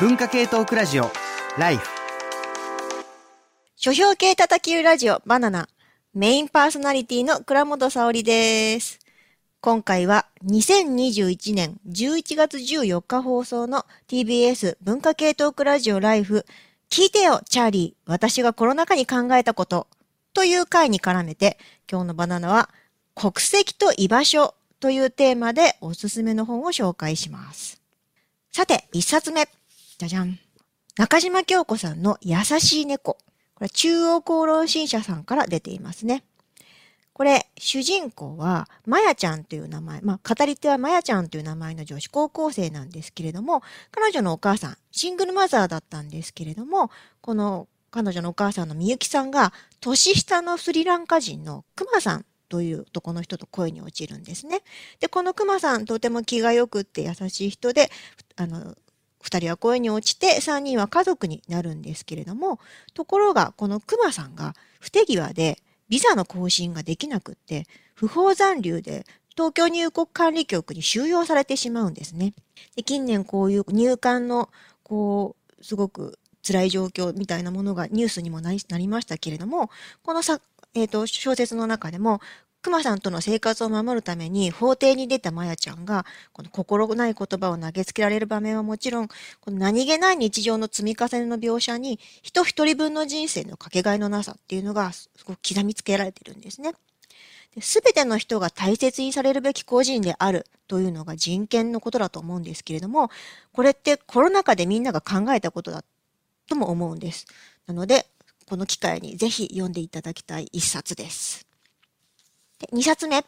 文化系トークラジオライフ書評系叩き売ラジオバナナメインパーソナリティの倉本沙織です。今回は2021年11月14日放送の TBS 文化系トークラジオライフ聞いてよチャーリー私がコロナ禍に考えたことという回に絡めて今日のバナナは国籍と居場所というテーマでおすすめの本を紹介します。さて、一冊目。じゃじゃん。中島京子さんの優しい猫。これ中央公論新社さんから出ていますね。これ、主人公は、まやちゃんという名前、まあ、語り手はまやちゃんという名前の女子高校生なんですけれども、彼女のお母さん、シングルマザーだったんですけれども、この彼女のお母さんのみゆきさんが、年下のスリランカ人のクマさんという男の人と恋に落ちるんですね。で、このクマさん、とても気が良くって優しい人で、あの、二人は恋に落ちて、三人は家族になるんですけれども、ところが、このクマさんが不手際で、ビザの更新ができなくって、不法残留で東京入国管理局に収容されてしまうんですね。で近年こういう入管の、こう、すごく辛い状況みたいなものがニュースにもなりましたけれども、このさ、えっ、と、小説の中でも、熊さんとの生活を守るために法廷に出たまやちゃんが、この心ない言葉を投げつけられる場面はもちろん、この何気ない日常の積み重ねの描写に、人一人分の人生のかけがえのなさっていうのが、すごく刻みつけられてるんですね。すべての人が大切にされるべき個人であるというのが人権のことだと思うんですけれども、これってコロナ禍でみんなが考えたことだとも思うんです。なので、この機会にぜひ読んでいただきたい一冊です。で2冊目。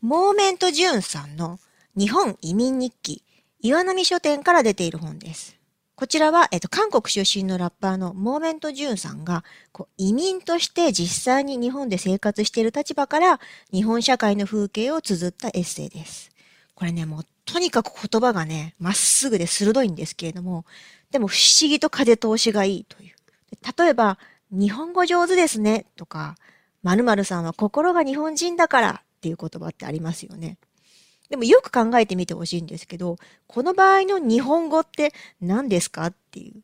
モーメント・ジューンさんの日本移民日記、岩波書店から出ている本です。こちらは、えっと、韓国出身のラッパーのモーメント・ジューンさんが、こう移民として実際に日本で生活している立場から、日本社会の風景を綴ったエッセイです。これね、もう、とにかく言葉がね、まっすぐで鋭いんですけれども、でも不思議と風通しがいいという。例えば、日本語上手ですね、とか、〇〇さんは心が日本人だからっていう言葉ってありますよね。でもよく考えてみてほしいんですけど、この場合の日本語って何ですかっていう。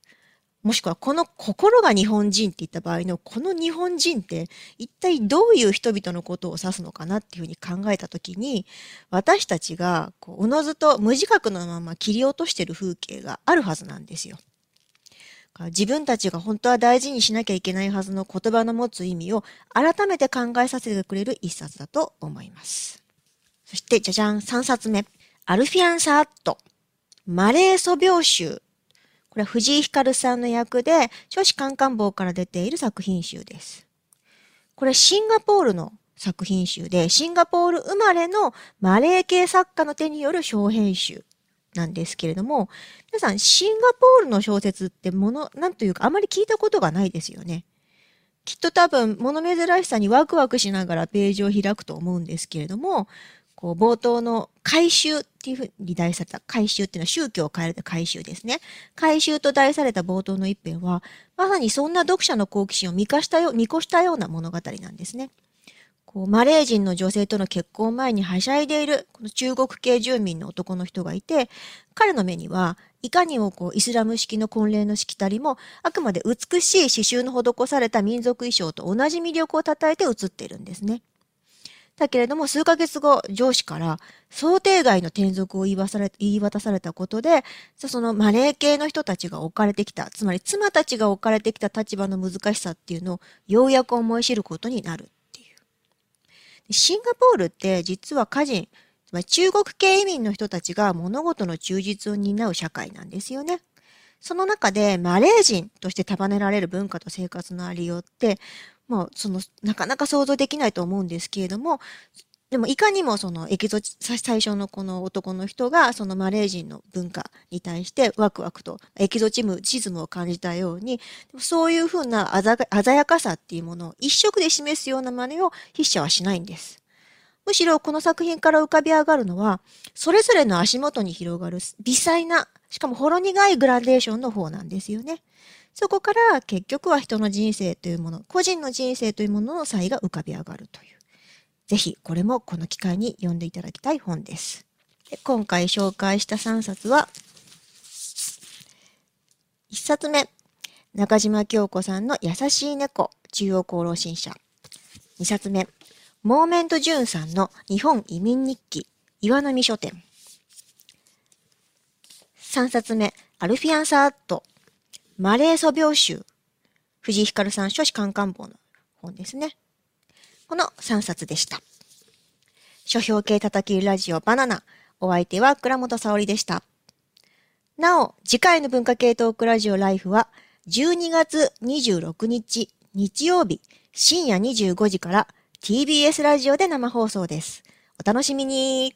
もしくはこの心が日本人って言った場合のこの日本人って一体どういう人々のことを指すのかなっていうふうに考えたときに私たちがこうおのずと無自覚のまま切り落としてる風景があるはずなんですよ。自分たちが本当は大事にしなきゃいけないはずの言葉の持つ意味を改めて考えさせてくれる一冊だと思います。そして、じゃじゃん、3冊目。アルフィアン・サーット。マレーソ病集。これは藤井ひかるさんの役で、書士カンカン坊から出ている作品集です。これシンガポールの作品集で、シンガポール生まれのマレー系作家の手による小編集なんですけれども、皆さん、シンガポールの小説ってもの、なんというか、あまり聞いたことがないですよね。きっと多分、物珍しさにワクワクしながらページを開くと思うんですけれども、こう、冒頭の改宗っていうふうに題された、改宗っていうのは宗教を変える改宗ですね。改宗と題された冒頭の一編は、まさにそんな読者の好奇心を見越したよ見越したような物語なんですね。こうマレー人の女性との結婚前にはしゃいでいるこの中国系住民の男の人がいて、彼の目にはいかにもこうイスラム式の婚礼のしきたりもあくまで美しい刺繍の施された民族衣装と同じ魅力をたたえて映っているんですね。だけれども数ヶ月後上司から想定外の転属を言い渡され言い渡されたことでそのマレー系の人たちが置かれてきたつまり妻たちが置かれてきた立場の難しさっていうのをようやく思い知ることになる。シンガポールって実は歌人つまり中国系移民の人たちが物事の忠実を担う社会なんですよね。その中でマレー人として束ねられる文化と生活のありようって、もうそのなかなか想像できないと思うんですけれども、でもいかにもそのエキゾチ、最初のこの男の人がそのマレー人の文化に対してワクワクとエキゾチム、チズムを感じたように、そういうふうな鮮やかさっていうものを一色で示すような真似を筆者はしないんです。むしろこの作品から浮かび上がるのは、それぞれの足元に広がる微細な、しかもほろ苦いグラデーションの方なんですよね。そこから結局は人の人生というもの、個人の人生というものの差異が浮かび上がるという。ぜひこれもこの機会に読んでいただきたい本です。で今回紹介した3冊は、1冊目、中島京子さんの優しい猫、中央功労新社。2冊目、モーメントジュンさんの日本移民日記、岩波書店。3冊目、アルフィアンサート、マレー素描集、藤井光さん書士カンカン本の本ですね。この3冊でした。書評系叩きラジオバナナ。お相手は倉本沙織でした。なお、次回の文化系トークラジオライフは、12月26日日曜日深夜25時から TBS ラジオで生放送です。お楽しみに